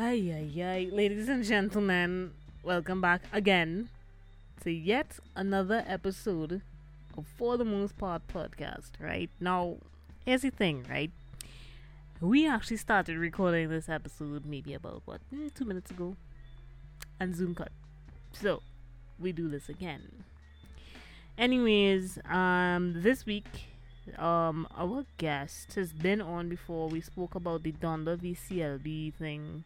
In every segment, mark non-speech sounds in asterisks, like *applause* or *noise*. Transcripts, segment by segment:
Ay, ay, ay. Ladies and gentlemen, welcome back again to yet another episode of For the Most Part podcast, right? Now, here's the thing, right? We actually started recording this episode maybe about, what, mm, two minutes ago? And Zoom cut. So, we do this again. Anyways, um, this week, um, our guest has been on before. We spoke about the Donda VCLB thing,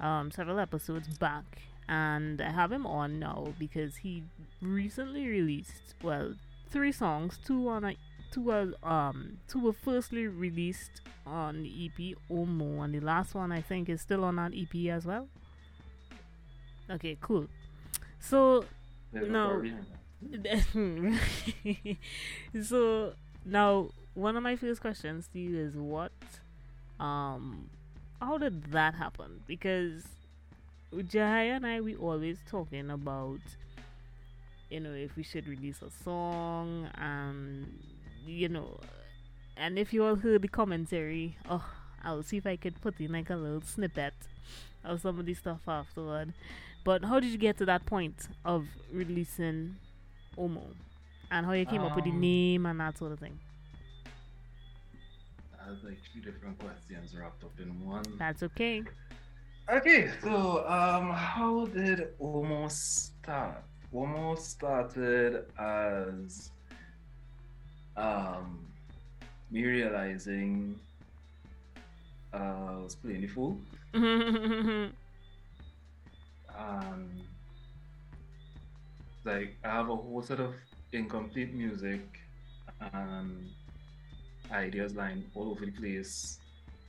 um, several episodes back, and I have him on now because he recently released well three songs, two on a two were um two were firstly released on the EP Omo, and the last one I think is still on that EP as well. Okay, cool. So now, *laughs* so now one of my first questions to you is what um how did that happen? Because Jehiah and I we always talking about you know if we should release a song and you know and if you all heard the commentary, oh I'll see if I could put in like a little snippet of some of the stuff afterward. But how did you get to that point of releasing Omo? And how you came um, up with the Um, name and that sort of thing? Have like three different questions wrapped up in one. That's okay. Okay, so um, how did Omo start? Omo started as um me realizing uh, I was playing the fool *laughs* and like I have a whole set of incomplete music and ideas lying all over the place.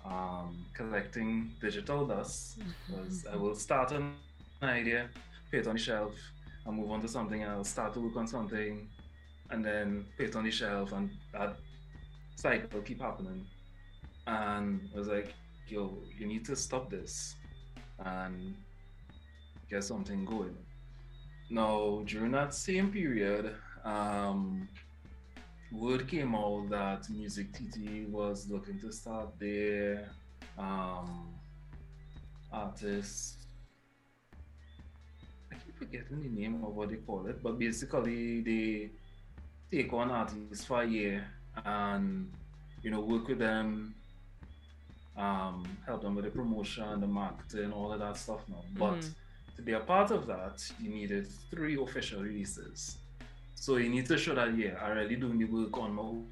Um, collecting digital dust because I will start an idea, put it on the shelf, and move on to something else. Start to work on something, and then put it on the shelf, and that cycle keep happening. And I was like, "Yo, you need to stop this and get something going." Now, during that same period, um, word came out that Music TT was looking to start their um, artists. I keep forgetting the name of what they call it, but basically they take on artists for a year and you know work with them, um, help them with the promotion, the marketing, all of that stuff now. But Mhm. to be a part of that, you needed three official releases. So you need to show that yeah, I already doing the work on my own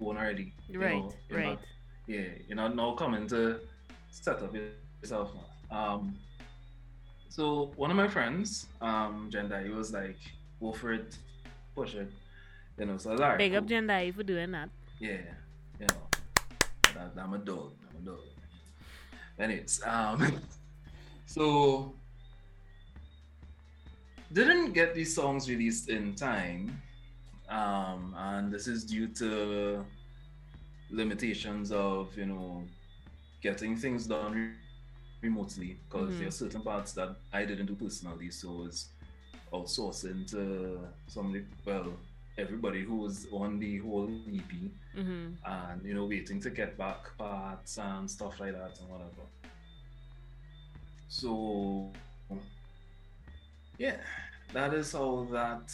already. Right, you're right. not- yeah, you're not now coming to set up yourself now. Um, so one of my friends, um, Jendai, he was like, go for push it. You know, so like, Big up cool. Jendai for doing that. Yeah, you know, that, I'm a dog. I'm a dog. Anyways, um, *laughs* so didn't get these songs released in time, um, and this is due to limitations of you know getting things done re- remotely because Mhm. there are certain parts that I didn't do personally, so it's outsourcing to somebody. Well, everybody who was on the whole EP Mm-hmm. and you know waiting to get back parts and stuff like that and whatever so yeah that is all that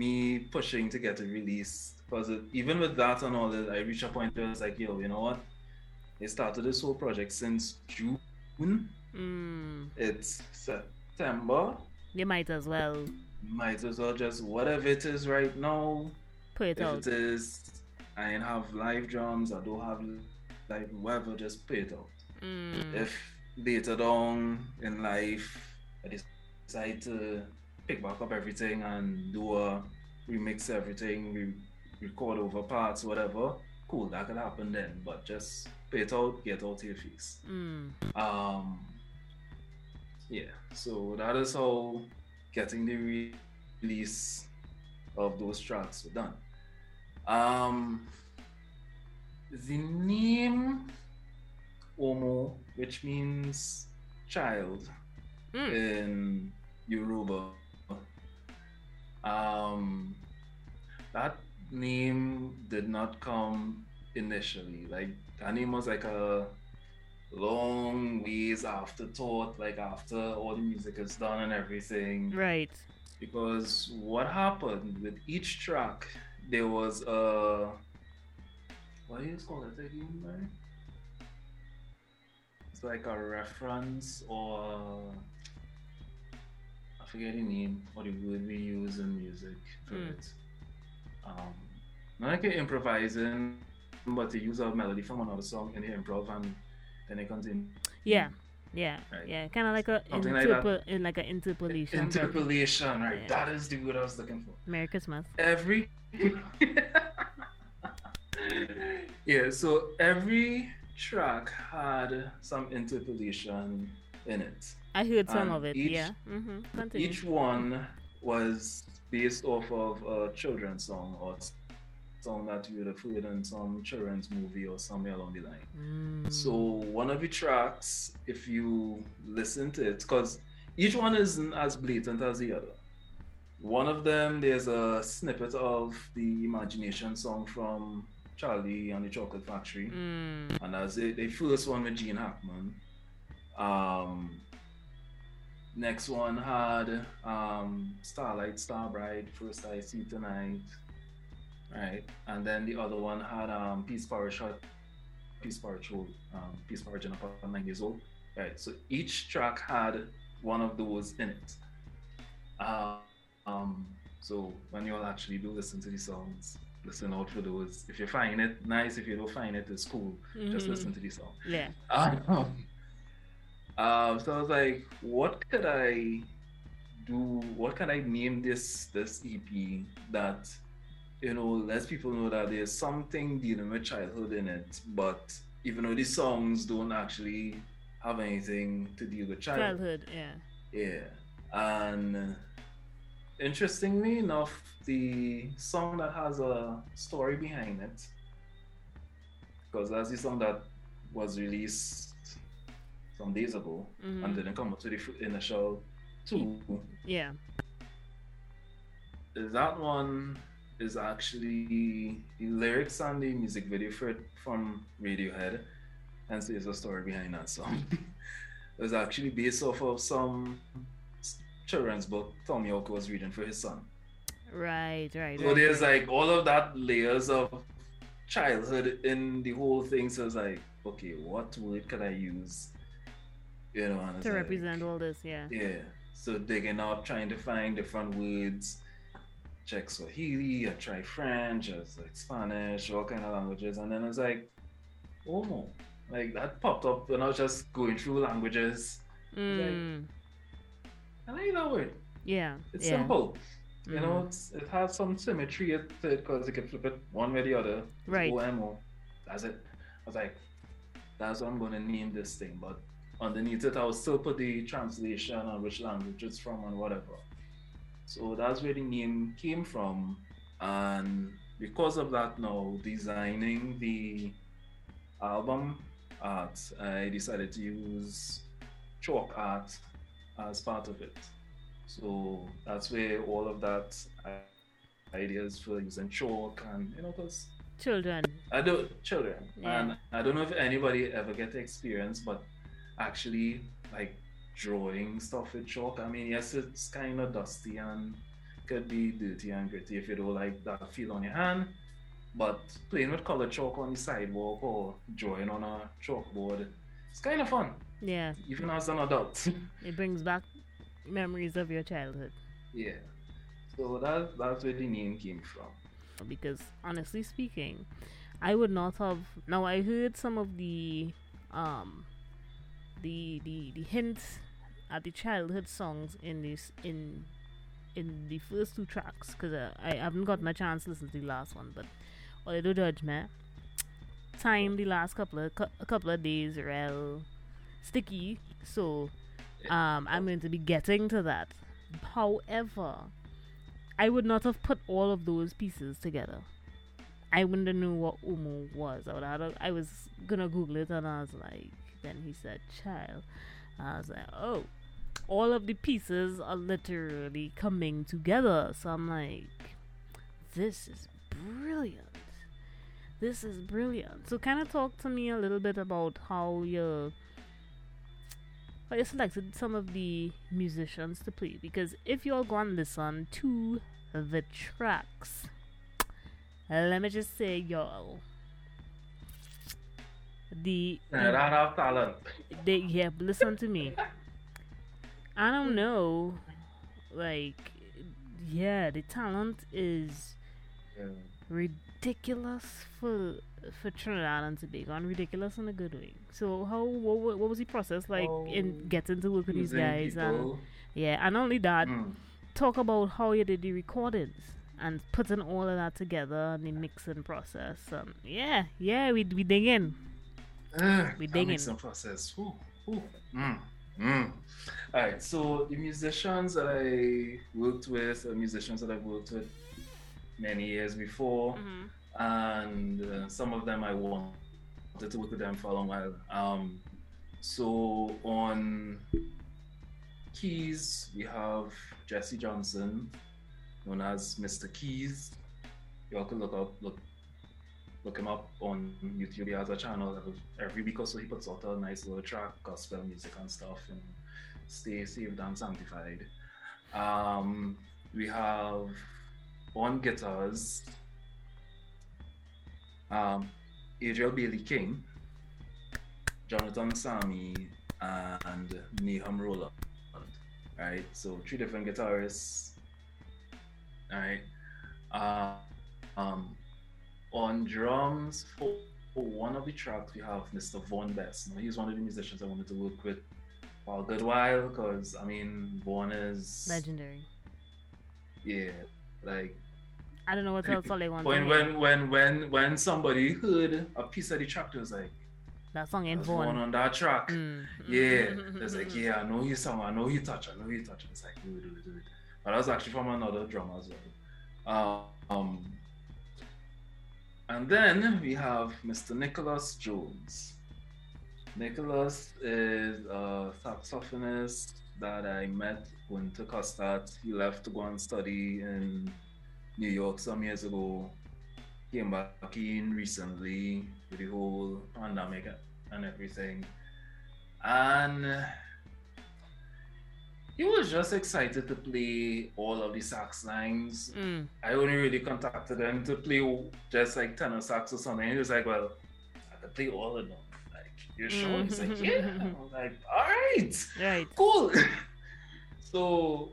me pushing to get it released because even with that and all that i reached a point where i was like yo you know what i started this whole project since june Mm. it's september You might as well might as well just whatever it is right now put it if out. it is I ain't have live drums, I don't have like whatever, just put it out. Mm. If later down in life I decide to pick back up everything and do a remix everything, re- record over parts, whatever, cool, that could happen then. But just play it out, get out your face. Mm. Um yeah, so that is how getting the re- release of those tracks were done. Um the name Omo, which means child Mm. in Yoruba, um that name did not come initially. Like that name was like a long ways after thought, like after all the music is done and everything. Right. Because what happened with each track, there was a what do you call it again? It's like a reference or I forget the name or the word we use in music for Mm. it. Um, not like you're improvising, but to use a melody from another song in the improv and then it continue. Yeah. Yeah. Right. Yeah. Kind of like a Something like in like an interpolation. Interpolation, right? Yeah. That is the word I was looking for. Merry Christmas. every *laughs* yeah so every track had some interpolation in it I heard some of it. each- yeah. Mm-hmm. Each one was based off of a children's song or song that you would have heard in some children's movie or somewhere along the line Mm. so one of the tracks if you listen to it because each one isn't as blatant as the other one of them there's a snippet of the imagination song from charlie and the chocolate factory Mm. and as the first one with gene hackman um next one had um starlight starbright first i see tonight right and then the other one had um peace parish Hut- peace parish Road, um peace in upon nine years old. Right so each track had one of those in it. Uh, um so when you all actually do listen to the songs listen out for those. If you find it nice if you don't find it it's cool. Just Mhm. listen to the song Yeah. *laughs* um, um, so I was like, what could I do? What can I name this this EP that you know lets people know that there's something dealing with childhood in it, but even though these songs don't actually have anything to deal with childhood. Childhood. Yeah. Yeah. And interestingly enough, the song that has a story behind it, because that's the song that was released some days ago Mhm. and didn't come up to the initial two. Yeah. That one is actually the lyrics and the music video for it from Radiohead, and so there's a story behind that song. *laughs* it was actually based off of some children's book Thom Yorke was reading for his son. Right. Right. So right, there's right. like all of that layers of childhood in the whole thing. So it's like, okay, what word could I use? You know, and to like- represent all this. Yeah. yeah. So digging up, trying to find different words. Check Swahili, I try French, I was like Spanish, all kind of languages, and then I was like, oh, like that popped up when I was just going through languages. Mm. I like that word. Yeah. It's yeah. simple. You know, Mhm. it's, it has some symmetry to it because you can flip it one way or the other. Right. OMO. That's it. I was like, that's what I'm going to name this thing. But underneath it, I'll still put the translation and which language it's from and whatever. So that's where the name came from. And because of that, now designing the album art, I decided to use chalk art as part of it. So that's where all of that ideas for using chalk and you know, because Children. I do children, Yeah. and I don't know if anybody ever get the experience, but actually like drawing stuff with chalk. I mean, yes, it's kind of dusty and could be dirty and gritty if you don't like that feel on your hand. But playing with colored chalk on the sidewalk or drawing on a chalkboard, it's kind of fun, Yeah. even as an adult. *laughs* It brings back memories of your childhood. yeah. So that that's where the name came from. because honestly speaking, I would not have. Now I heard some of the um the the the hints at the childhood songs in this in in the first two tracks because uh, I haven't gotten a chance to listen to the last one, but or do judge me. Time the last couple of cou- a couple of days real sticky, so um I'm going to be getting to that. However, I would not have put all of those pieces together. I wouldn't have knew what Omo was. I would have, I was gonna Google it and I was like, then he said child. I was like, oh, all of the pieces are literally coming together. So I'm like, this is brilliant. this is brilliant. So, kind of talk to me a little bit about how you how you selected some of the musicians to play. Because if you all go and listen to the tracks, let me just say, y'all, the Yeah, that have talent. they yeah, listen to me. I don't know, like, yeah, the talent is Yeah. ridiculous for for Trinidad and Tobago, and ridiculous in a good way. So, how what, what was the process like in Oh, getting to work with these guys? And yeah, and only that, Mm. talk about how you did the recordings and putting all of that together and the mixing process. Um, yeah, yeah, we we dig in. Ugh, We digging. some process. Ooh, ooh. Mm, mm. All right. So the musicians that I worked with, are musicians that I've worked with many years before, and uh, some of them I wanted to work with them for a long while. Um, so on keys, we have Jesse Johnson, known as Mr. Keys. You all could look up look look him up on YouTube. He has a channel every week or so he puts out a nice little track, gospel music and stuff, and stay saved and sanctified. Um, we have on guitars, um, Adriel Bailey King, Jonathan Sami, and Nahum Roland. Right, so three different guitarists. All right. Uh, um, on drums for, for one of the tracks, we have Mr. Vaughn Best. Now, he's one of the musicians I wanted to work with for a good while because I mean, Vaughn is Legendary. yeah, like I don't know what else all they want. when when when when when somebody heard a piece of the track, it was like that song ain't Vaughn. on that track. Mm. Yeah, *laughs* it's like yeah, I know you song, I know you touch, I know you touch. It's like do it, do it, do it. But that was actually from another drummer as well. Um, and then we have Mr. Nicholas Jones. Nicholas is a saxophonist that I met going to COSTAATT. He left to go and study in New York some years ago. Came back in recently with the whole pandemic and everything. And he was just excited to play all of the sax lines. Mm. I only really contacted him to play just like tenor sax or something. He was like, Well, I could play all of them. Like, you're sure? He's like, Yeah. I was like, All right, Right. cool. *laughs* so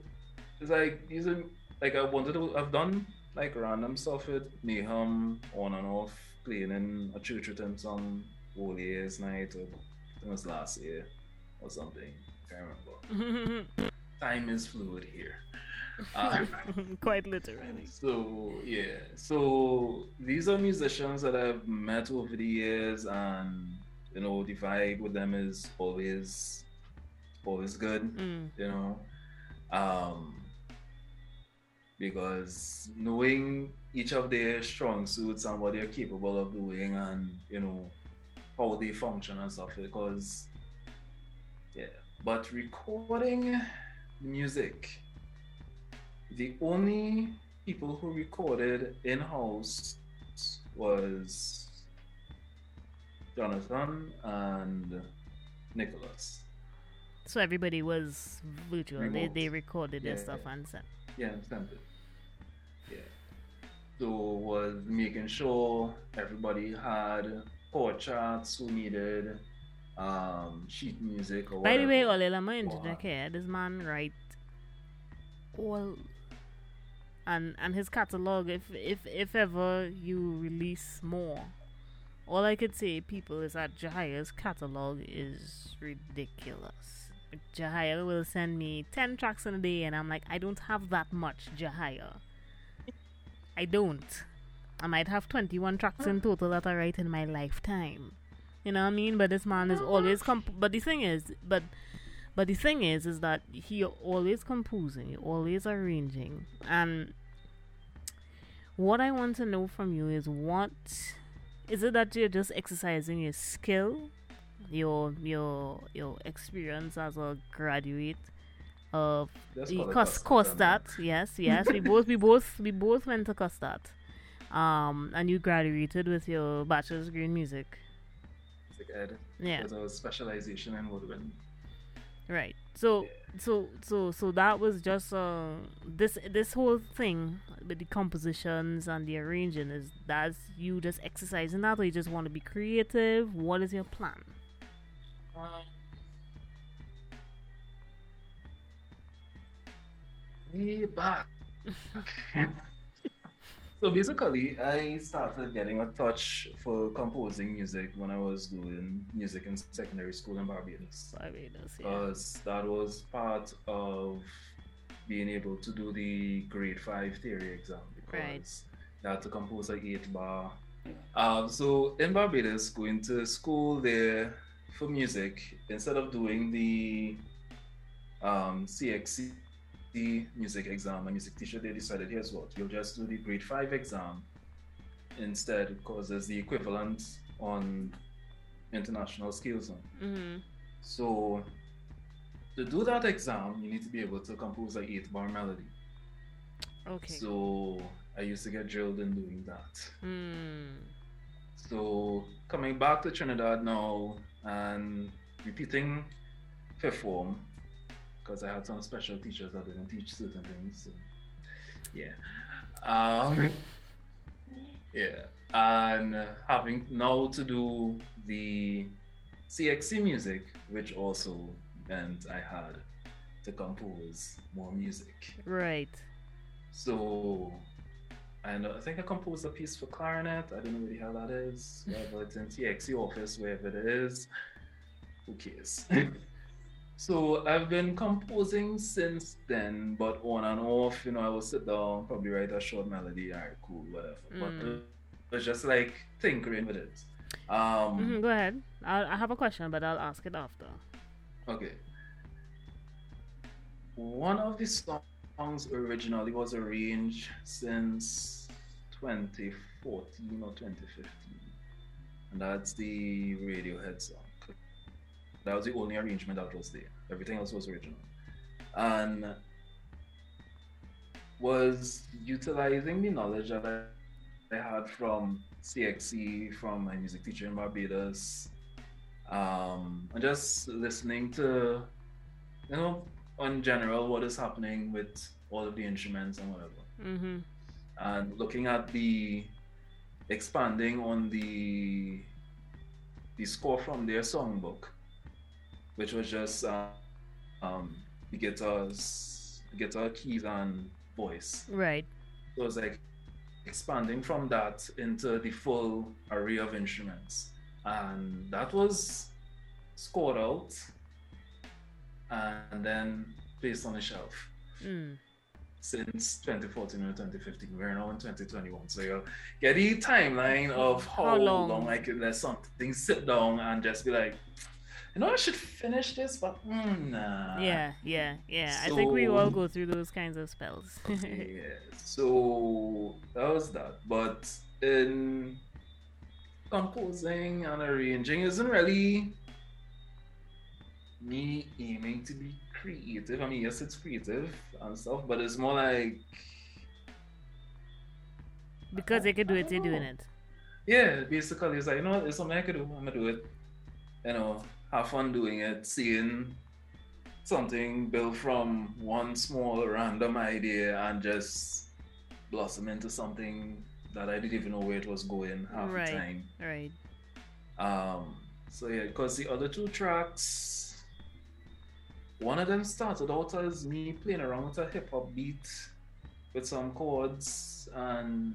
it's like, these are like, I wanted to, I've done like random stuff with Nahum on and off, playing in a church with him some All Year's night, or it was last year or something. I can't remember. *laughs* Time is fluid here. Uh, *laughs* Quite literally. so yeah, so these are musicians that I've met over the years, and you know the vibe with them is always, always good. Mm. You know, um, because knowing each of their strong suits and what they're capable of doing, and you know how they function and stuff. Because yeah, but recording music the only people who recorded in house was Jonathan and Nicholas. So everybody was virtual. They Remote. they recorded their Yeah. stuff and sent. Yeah, sent it. Yeah. So was making sure everybody had chord charts who needed um sheet music or By the way, whatever. Ole, let me Wow. interject here. This man write all and and his catalog. If if if ever you release more, all I could say, people, is that Jehiah's catalog is ridiculous. Jehiah will send me ten tracks in a day, and I'm like, I don't have that much, Jahia. I don't. I might have 21 tracks in total that I write in my lifetime. You know what I mean? But this man is always comp. But the thing is, but but the thing is, is that he always composing, always arranging, and what I want to know from you is what is it that you're just exercising your skill, your your your experience as a graduate of Let's the call it Cos. COSTAATT? Yes, yes. we both we both we both went to COSTAATT. Um, and you graduated with your bachelor's degree in music. Music ed. Yeah. A specialization in woodwind. Right. So so so so that was just uh this this whole thing with the compositions and the arranging is that's you just exercising that or you just want to be creative? What is your plan? Way back. *laughs* *laughs* so basically, I started getting a touch for composing music when I was doing music in secondary school in Barbados. Barbados, yeah. Because that was part of being able to do the grade five theory exam. Because Right. you had to compose a eight bar. Um, so in Barbados, going to school there for music, instead of doing the um, CXC music exam, a music teacher, they decided, here's what, you'll just do the grade five exam instead, because there's the equivalent on international skills. Mm-hmm. So to do that exam, you need to be able to compose a eight bar melody. Okay. So I used to get drilled in doing that. Hmm. So coming back to Trinidad now and repeating fifth form because I had some special teachers that didn't teach certain things. So yeah. Um, yeah. And uh, having now to do the CXC music, which also meant I had to compose more music. Right. So, and I think I composed a piece for clarinet. I don't know really how hell that is. *laughs* Whether it's in CXC office, wherever it is. Who cares? *laughs* so I've been composing since then, but on and off. You know, I will sit down, probably write a short melody. Alright, cool, whatever. But Mm. it's just like tinkering with it. Um, hmm Go ahead. I'll, I have a question, but I'll ask it after. Okay. One of the songs originally was arranged since 2014 or 2015. And that's the Radiohead song. That was the only arrangement that was there. Everything else was original. And was utilizing the knowledge that I, I had from CXC, from my music teacher in Barbados, um, and just listening to, you know, on general what is happening with all of the instruments and whatever, Mm-hmm. and looking at the expanding on the the score from their songbook, which was just um, um, the guitars, guitar keys and voice. Right. So it was like expanding from that into the full array of instruments. And that was scored out and then placed on the shelf Mm. since 2014 or 2015. We're now in 2021. So you'll get the timeline of how, How long? long? I can let something sit down and just be like, you know, I should finish this, but mm, nah. Yeah, yeah, yeah. I think we all go through those kinds of spells. *laughs* yeah. So that was that. But in composing and arranging isn't really me aiming to be creative. I mean, yes, it's creative and stuff, but it's more like because they could do it, they're doing it. yeah, basically it's like you know it's something I could do. I'm gonna do it. You know, have fun doing it, seeing something built from one small random idea and just blossom into something that I didn't even know where it was going half Right. the time. Right. Um, so yeah, because the other two tracks, one of them started out as me playing around with a hip hop beat with some chords, and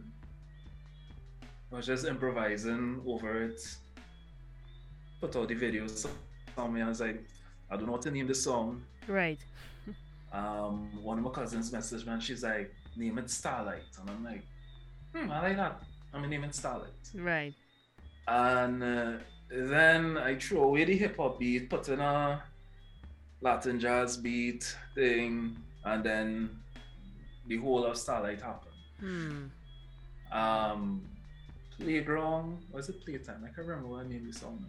I was just improvising over it. Put out the video somewhere, I was like, I don't know what to name the song. Right. *laughs* Um, one of my cousins messaged me, and she's like, name it Starlight, and I'm like, hmm, I like that. I'm gonna name it Starlight. Right. And uh, then I threw away the hip hop beat, put in a Latin jazz beat thing, and then the whole of Starlight happened. Hmm. Um, Playground, was it Playtime? I can't remember what I named the song.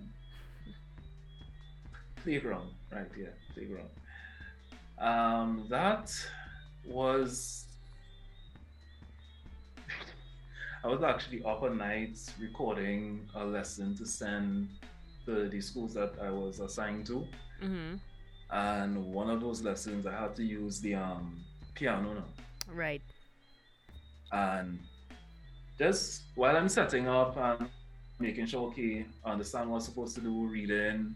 Playground, right? Yeah, Playground. Um, that was. I was actually up at night recording a lesson to send to the schools that I was assigned to. Mm-hmm. And one of those lessons, I had to use the um, piano now. Right. And just while I'm setting up and making sure, okay, I understand what I'm supposed to do, reading,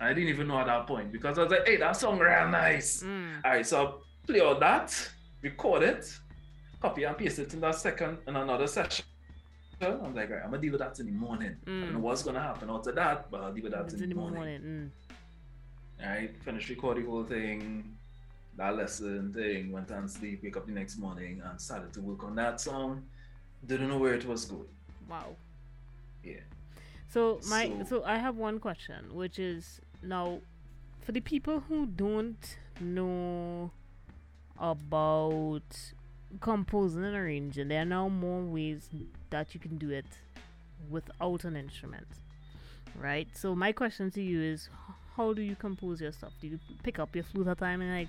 I didn't even know at that point because I was like, hey, that song real nice. Mm. All right, so I play all that, record it, copy and paste it in that second in another session. I'm like, all right, I'm gonna deal with that in the morning. I don't know Mm. what's gonna happen after that, but I'll deal with that It's in the morning. morning. All right, finish record the whole thing, that lesson thing, went and sleep, wake up the next morning, and started to work on that song. Didn't know where it was going. Mm. Wow. Yeah. So my So- so I have one question, which is now for the people who don't know about composing and arranging, there are now more ways that you can do it without an instrument, right? So my question to you is, how do you compose your stuff? Do you pick up your flute at time and like,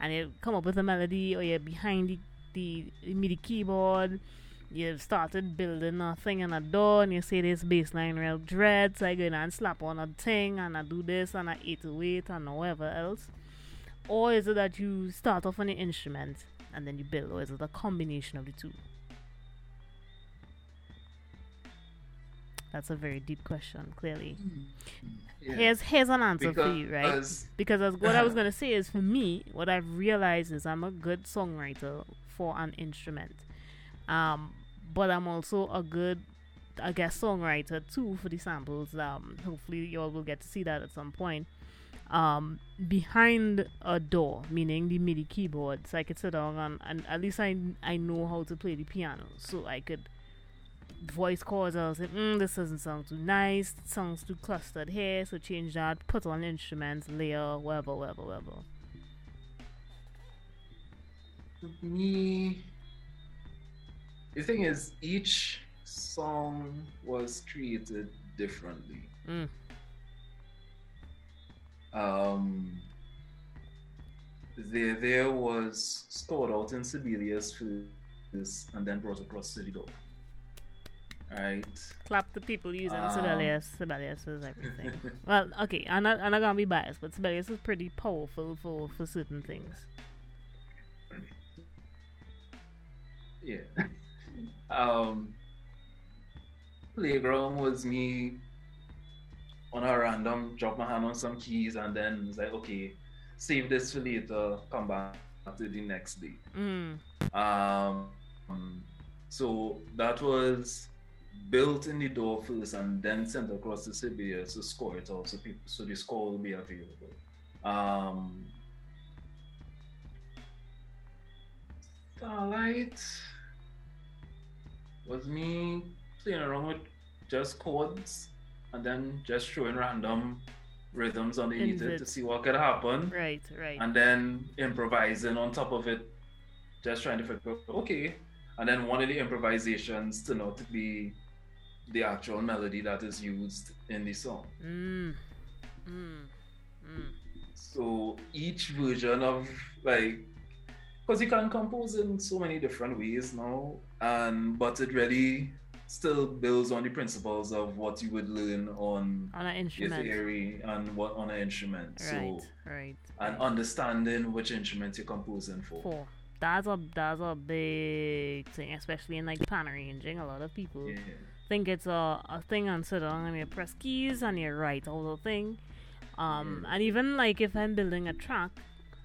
and you come up with a melody, or you're behind the the, MIDI keyboard? You've started building a thing and a DAW and you see this bassline real dread, so I go in and slap on a thing and I do this and I 808 and whatever else. Or is it that you start off on the instrument and then you build, or is it a combination of the two? That's a very deep question, clearly. Yeah. Here's here's an answer for you, right? Because- Because as what I was *laughs* gonna say is for me, what I've realized is I'm a good songwriter for an instrument, um, but I'm also a good, I guess, songwriter too for the samples. Um, hopefully y'all will get to see that at some point. Um, behind a DAW, meaning the MIDI keyboard, so I could sit down and, and at least I I know how to play the piano, so I could voice chords. I was like, mm, this doesn't sound too nice. It sounds too clustered here. So change that. Put on instruments, layer, whatever, whatever, whatever. me the thing is each song was created differently Mm. um there there was stored out in Sibelius first and then brought across to the right Clap the people using Um. Sibelius. Sibelius is everything. *laughs* well, okay, I'm not, I'm not gonna be biased, but Sibelius is pretty powerful for, for certain things. yeah *laughs* um playground was me on a random drop my hand on some keys and then it's like okay save this for later come back to the next day. Mm. um so that was built in the DAW first and then sent across to Sibelius to score it out so people so the score will be available. Um Starlight was me playing around with just chords and then just throwing random rhythms underneath it to see what could happen Right, right. and then improvising on top of it, just trying to figure out okay. And then one of the improvisations to be the actual melody that is used in the song. Mm. Mm. Mm. So each version of like, because you can compose in so many different ways now, and but it really still builds on the principles of what you would learn on On an instrument. theory and what on an instrument. Right, So right. and understanding which instrument you're composing for. Four. That's a that's a big thing, especially in like pan arranging. A lot of people Yeah. think it's a, a thing and sit down and you press keys and you write all the thing. Um, Mm. and even like if I'm building a track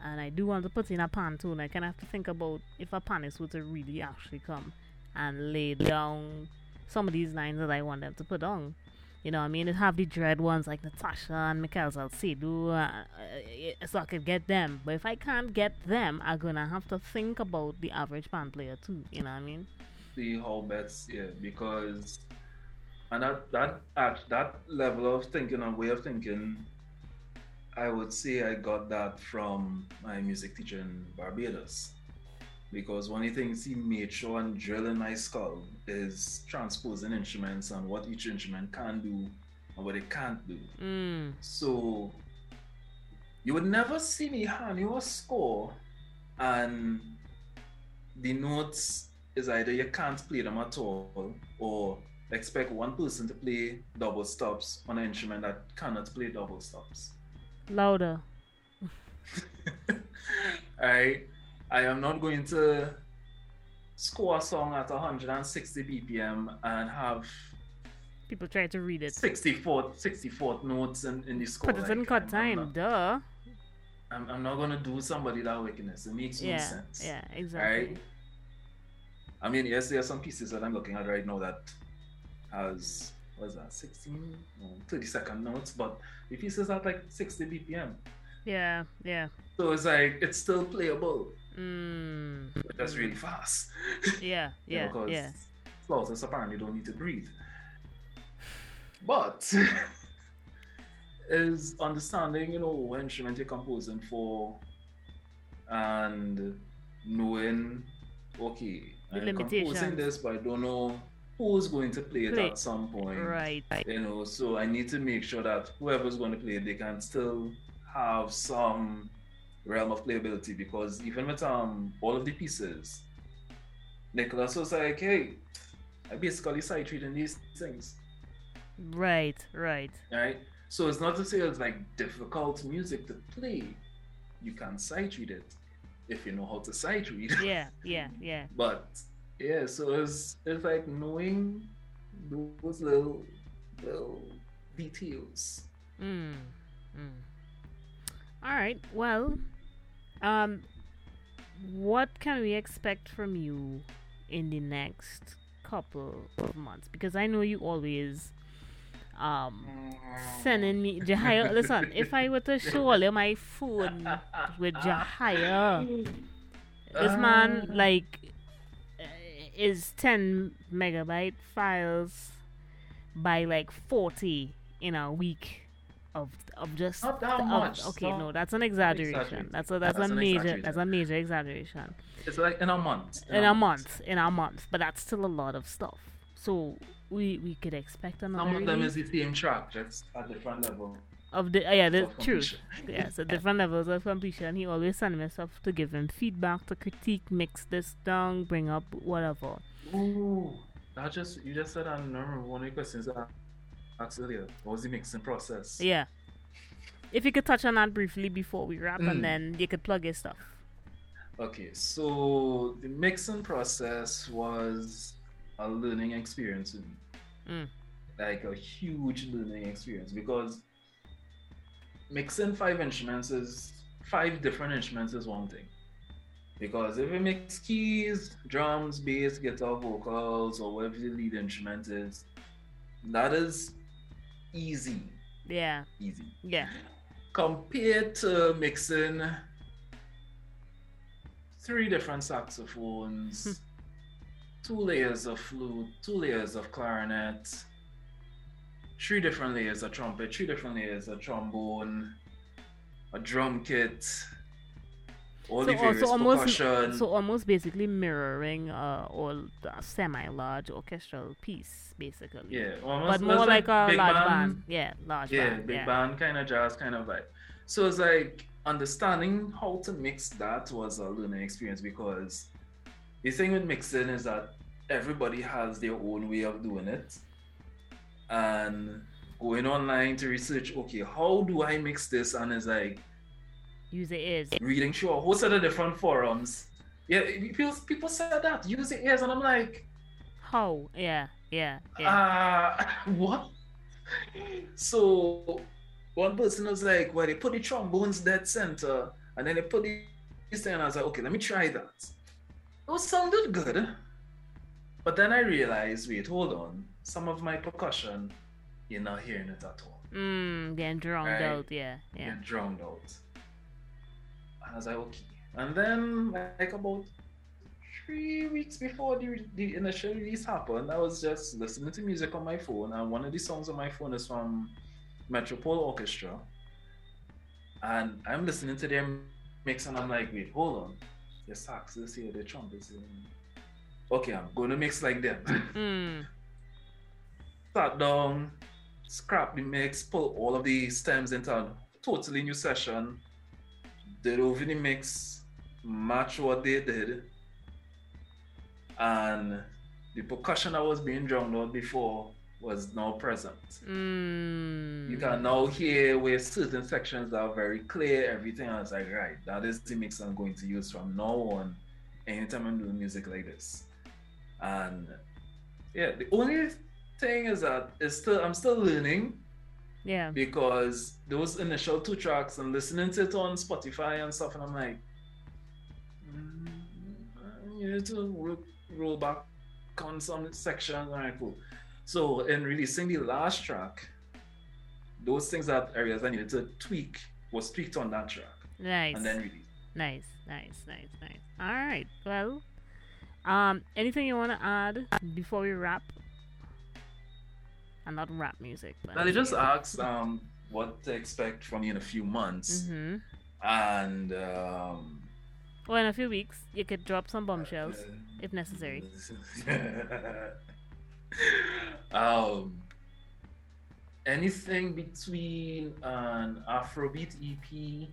and I do want to put in a pan tune, I kind of have to think about if a panist were to really actually come and lay down some of these lines that I want them to put on. You know, I mean, it have the dread ones like Natasha and Mikhail Salcedo, uh, uh, so I could get them. But if I can't get them, I'm gonna have to think about the average pan player too. You know what I mean? exactly how best, yeah, because and that that at that level of thinking and way of thinking, I would say I got that from my music teacher in Barbados. Because one of the things he made sure and drill in my skull is transposing instruments and what each instrument can do and what it can't do. Mm. So you would never see me hand you a score and the notes is either you can't play them at all or expect one person to play double stops on an instrument that cannot play double stops. Louder. *laughs* I I am not going to score a song at 160 BPM and have People try to read it. 64th, 64th notes in, in the score. But it doesn't cut I'm- I'm time, not- duh. I'm, I'm not gonna do somebody that wickedness. It makes no sense. yeah, exactly. Right? I mean, yes, there are some pieces that I'm looking at right now that has what's that, 16, no, 30 second notes, but the pieces are like 60 BPM. Yeah, yeah. So it's like it's still playable, Mm. but that's really fast. *laughs* Yeah, yeah You know, yeah, flautists apparently don't need to breathe. *sighs* But *laughs* is understanding, you know, what instrument you're composing for and knowing, okay, I'm composing this, but I don't know who's going to play it Play. at some point. Right. You know, so I need to make sure that whoever's going to play it, they can still have some realm of playability because even with um all of the pieces, Nicholas was like, hey, I basically sight reading these things. Right, right. Right? So it's not to say it's like difficult music to play. You can sight read it if you know how to sight read. Yeah, yeah, *laughs* yeah. But yeah, so it's it's like knowing those little little details. Mm. Mm. All right. Well, um, what can we expect from you in the next couple of months? Because I know you always um sending me Jehiah. Listen, if I were to *laughs* show all my phone with Jehiah, this man Ah. like uh, is 10 megabyte files by like 40 in a week of of just Not that of- much, okay no that's an exaggeration that's a that's, That's a major exaggeration. that's a major exaggeration It's like in a month. in a month in a month but that's still a lot of stuff so we we could expect another Some of them release is the same track, just at different level. Of the uh, yeah the truth *laughs* *laughs* yeah so different levels of completion he always me stuff to give him feedback to critique mix this down bring up whatever Ooh, that just you just said I remember one of the questions I asked earlier. What was the mixing process? Yeah. If you could touch on that briefly before we wrap, Mm. and then you could plug your stuff. Okay, so the mixing process was a learning experience. Mm. like a huge learning experience because mixing five instruments is five different instruments is one thing. Because if you mix keys, drums, bass, guitar, vocals, or whatever the lead instrument is, that is easy, Yeah, easy. yeah, Compared to mixing three different saxophones, hmm. two layers of flute, two layers of clarinet, three different layers of trumpet, three different layers of trombone, a drum kit, all so the various also almost percussion. so almost basically mirroring uh all the semi-large orchestral piece, basically. yeah, almost but more almost like a big large band. Yeah, large yeah, band. big yeah. band kind of jazz kind of vibe. So it's like understanding how to mix that was a learning experience because the thing with mixing is that everybody has their own way of doing it. And going online to research, okay, how do I mix this? And it's like Use the ears. reading sure, a whole set of different forums. Yeah, people people said that. Use the ears, and I'm like, How? Yeah, yeah, yeah. uh, *laughs* what? So one person was like, well, they put the trombones dead center, and then they put the this thing, and I was like, okay, let me try that. It was sounded good. But then I realized, wait, hold on. Some of my percussion, you're not hearing it at all. Mm, getting drowned Right. out. Yeah, yeah. You're drowned out. And I was like, okay. And then like about three weeks before the, the initial release happened, I was just listening to music on my phone, and one of the songs on my phone is from Metropole Orchestra. And I'm listening to their mix, and I'm like, wait, hold on. The sax is here, the trumpets here. Okay, I'm going to mix like them. Mm. *laughs* Sat down, scrap the mix, pull all of the stems into a totally new session, did over the mix, match what they did, and the percussion that was being drummed out before was now present. Mm. You can now hear where certain sections are very clear, everything else like right, that is the mix I'm going to use from now on anytime I'm doing music like this. And yeah, the only thing is that it's still I'm still learning Yeah. because those initial two tracks and listening to it on Spotify and stuff, and I'm like, mm, you need to roll, roll back on some sections. All right, cool. So in releasing the last track, those things that areas I needed to tweak was tweaked on that track Nice. and then released. Nice, nice, nice, nice. All right. Well, um, anything you want to add before we wrap? And not rap music. But Now they just asked um, what to expect from you in a few months, Mm-hmm. and um, Well, in a few weeks, you could drop some bombshells if necessary. *laughs* um, anything between an Afrobeat EP,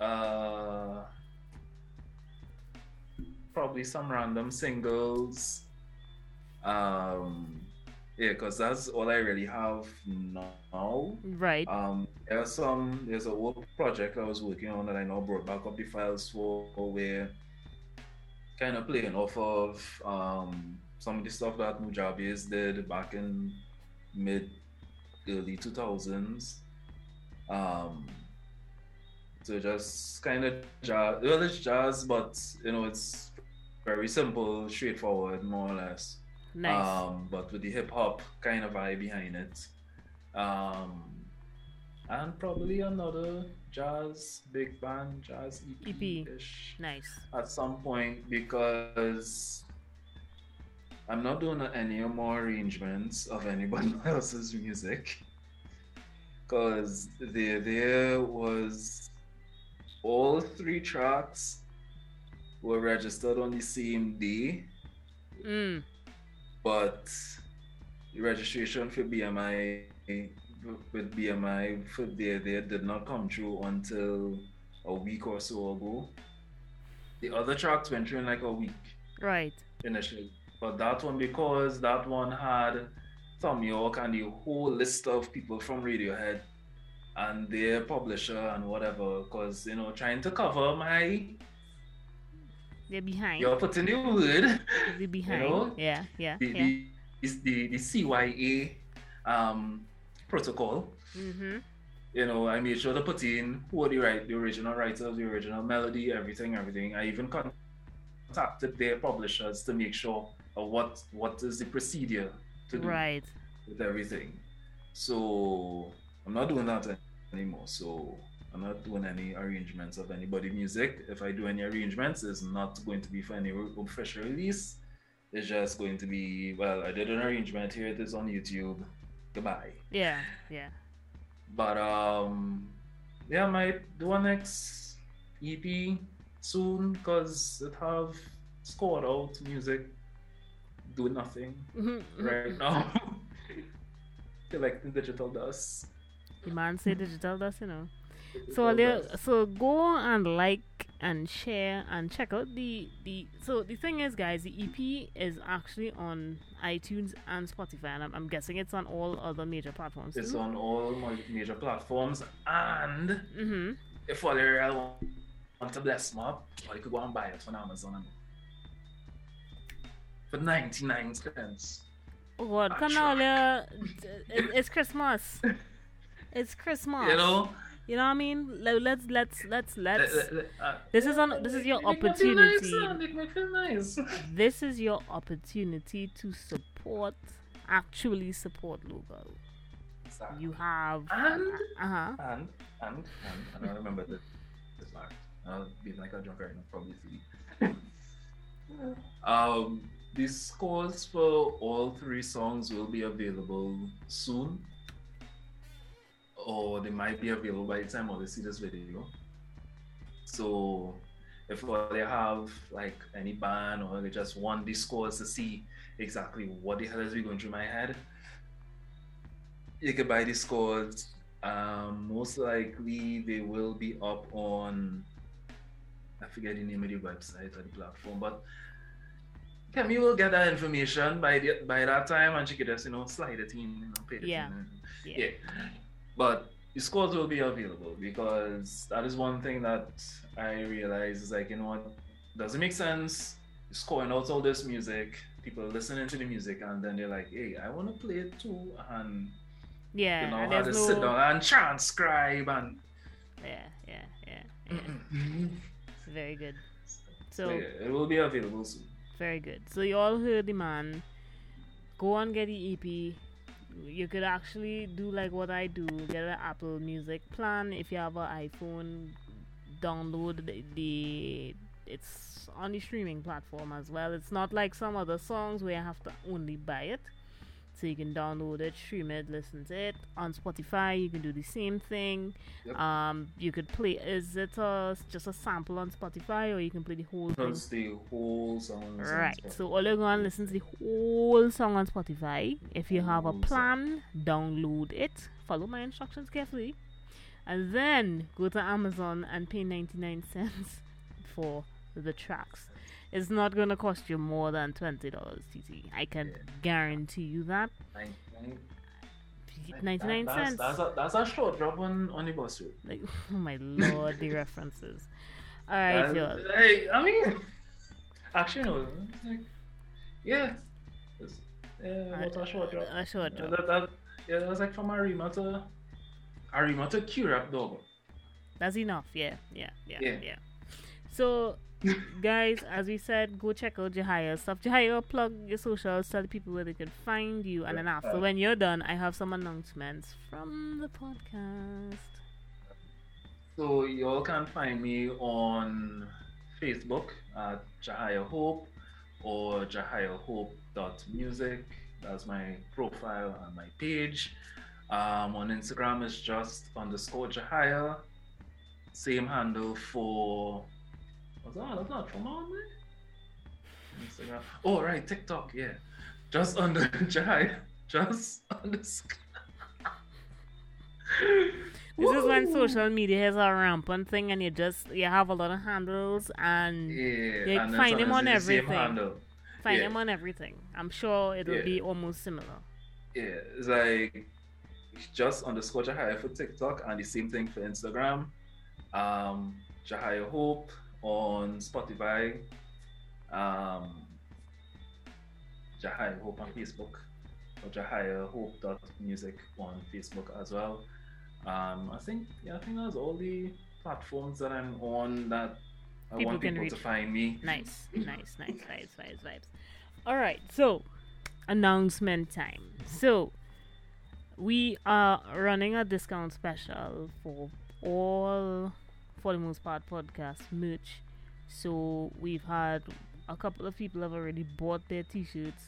uh, probably some random singles. Um, yeah, because that's all I really have now. Right. Um, there's some there's a work project I was working on that I now brought back up the files for where kind of playing off of um some of the stuff that Nujabes did back in mid early 2000s. Um, so just kind of jazz, well, it's jazz, but you know, it's very simple, straightforward, more or less nice. um, but with the hip hop kind of vibe behind it. Um, and probably another jazz big band jazz EP ish nice. at some point because I'm not doing any more arrangements of anybody *laughs* else's music. Because there, there was all three tracks were registered on the same day Mm. But the registration for BMI with BMI for there there did not come through until a week or so ago. The other tracks went through in like a week Right. initially, but that one because that one had Thom Yorke and the whole list of people from Radiohead and their publisher and whatever, because you know trying to cover my They're behind. you're putting the word They're behind. know? Yeah. Yeah. the, Yeah. the, the, the CYA um, protocol. Mm-hmm. You know, I made sure to put in who are the right, the original writers, the original melody, everything, everything. I even contacted their publishers to make sure of what what is the procedure to do Right. with everything. So I'm not doing that anymore. So I'm not doing any arrangements of anybody music. If I do any arrangements, it's not going to be for any official release. It's just going to be well, I did an arrangement here. It is on YouTube. Goodbye. Yeah. Yeah. But um, yeah, I might do a next EP soon because it have scored out music, do nothing Mm-hmm. right now. *laughs* Collecting digital dust. The man say digital does, you know. So there, so go and like and share and check out the the. So the thing is, guys, the EP is actually on iTunes and Spotify, and I'm, I'm guessing it's on all other major platforms. It's too. on all my major platforms, and Mm-hmm. if all you really want to bless me up, or you could go and buy it on Amazon and for 99 cents. Oh God, come now, it's Christmas. It's Christmas. You know, You know what I mean? Let- Let's let's let's let's. Uh, This is on- this is your make me feel nice, opportunity. Make me feel nice. *laughs* This is your opportunity to support, actually support local. You have. And Uh huh. and and and, and I remember this this fact. I'll be like a drunk right now, probably sleep. Um, the scores for all three songs will be available soon, or they might be available by the time of the see this video. So, if they have like any band or they just want scores to see exactly what the hell is going through my head, you can buy the scores. Um, most likely they will be up on I forget the name of the website or the platform, but Kemi will get that information by the, by that time and she could just, you know, slide it in, you know, pay it Yeah. in. and- Yeah. yeah. But the scores will be available because that is one thing that I realize is like, you know what, does it make sense. You're scoring out all this music, people listening to the music, and then they're like, hey, I want to play it too. And Yeah, you know, and how to there's sit down and transcribe and. Yeah, yeah, yeah, yeah. Very good. so So yeah, it will be available soon. very good. So you all heard the man. Go and get the EP. You could actually do like what I do. Get an Apple Music plan. If you have an iPhone, download the, the it's on the streaming platform as well. It's not like some other songs where you have to only buy it. So you can download it, stream it, listen to it. On Spotify, you can do the same thing. Yep. Um, you could play. Is it a, just a sample on Spotify, or you can play the whole thing? The whole song. Right. So all you're going to listen to the whole song on Spotify. If you have a plan, download it. Follow my instructions carefully, and then go to Amazon and pay 99 cents *laughs* for the tracks. It's not going to cost you more than twenty dollars, TT. I can Yeah. guarantee you that. Nine- nine- 99 that- cents. That's, that's, a, that's a short drop on, on the bus route. Like, *laughs* oh my lord, the references. All right, And, y'all. Hey, I mean, actually, no. Like, yeah. It's, yeah, I- about a short drop. A short Yeah, drop. that, that, yeah, that was like from Arima to Arima to Curap Dog. That's enough. Yeah, yeah, yeah, yeah. Yeah. So, guys, as we said, go check out Jehiah stuff. Jehiah, plug your socials, tell people where they can find you, and then after when you're done, I have some announcements from the podcast. So you all can find me on Facebook at Jehiah Hope or jehiahhope.music. That's my profile and my page. Um, on Instagram is just underscore Jehiah. Same handle for what's that? That's not from on there. Instagram. Oh right, TikTok, yeah. Just under *laughs* Jehiah. Just underscore. This is when social media is a rampant thing, and you just you have a lot of handles, and Yeah, Yeah, and find him sometimes on it's the everything. handle. find yeah. them on everything. I'm sure it'll Yeah. be almost similar. Yeah, it's like just underscore Jehiah for TikTok and the same thing for Instagram. Um, Jehiah Hope on Spotify. Um, Jehiah Hope on Facebook or Jehiah Hope.music on Facebook as well. Um, I think yeah, I think that's all the platforms that I'm on that I People want people reach. to find me. Nice, nice, nice, *laughs* vibes, vibes, vibes. All right, so announcement time. So we are running a discount special for all, for the most part, podcast merch. So we've had a couple of people have already bought their T-shirts.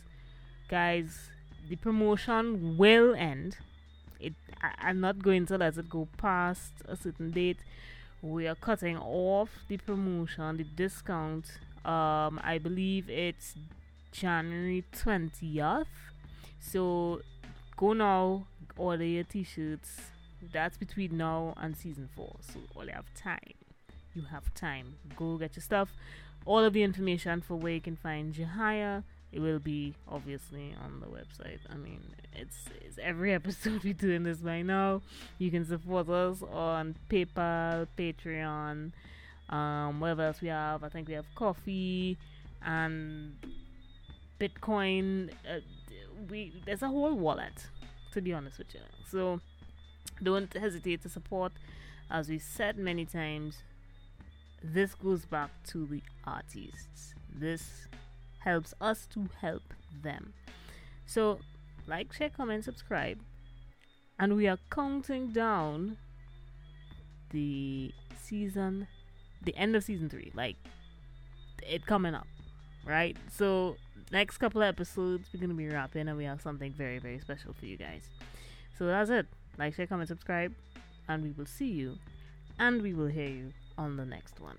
Guys, the promotion will end. It, I, I'm not going to let it go past a certain date we are cutting off the promotion, the discount. Um, I believe it's January 20th. So go now, order your t shirts. That's between now and season four. So all you have time. You have time. Go get your stuff. All of the information for where you can find Jehiah. It will be obviously on the website. I mean, it's, it's every *laughs* episode we're doing this by now. You can support us on PayPal, Patreon, um, whatever else we have. I think we have coffee and Bitcoin. Uh, we there's a whole wallet, to be honest with you. So don't hesitate to support. As we said many times, this goes back to the artists. This helps us to help them. So like, share, comment, subscribe and we are counting down the season the end of season three like it coming up right? So next couple episodes we're gonna be wrapping and we have something very, very special for you guys. So that's it. Like, share, comment, subscribe, and we will see you and we will hear you on the next one.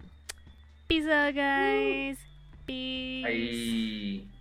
Peace out guys. Peace. Bye.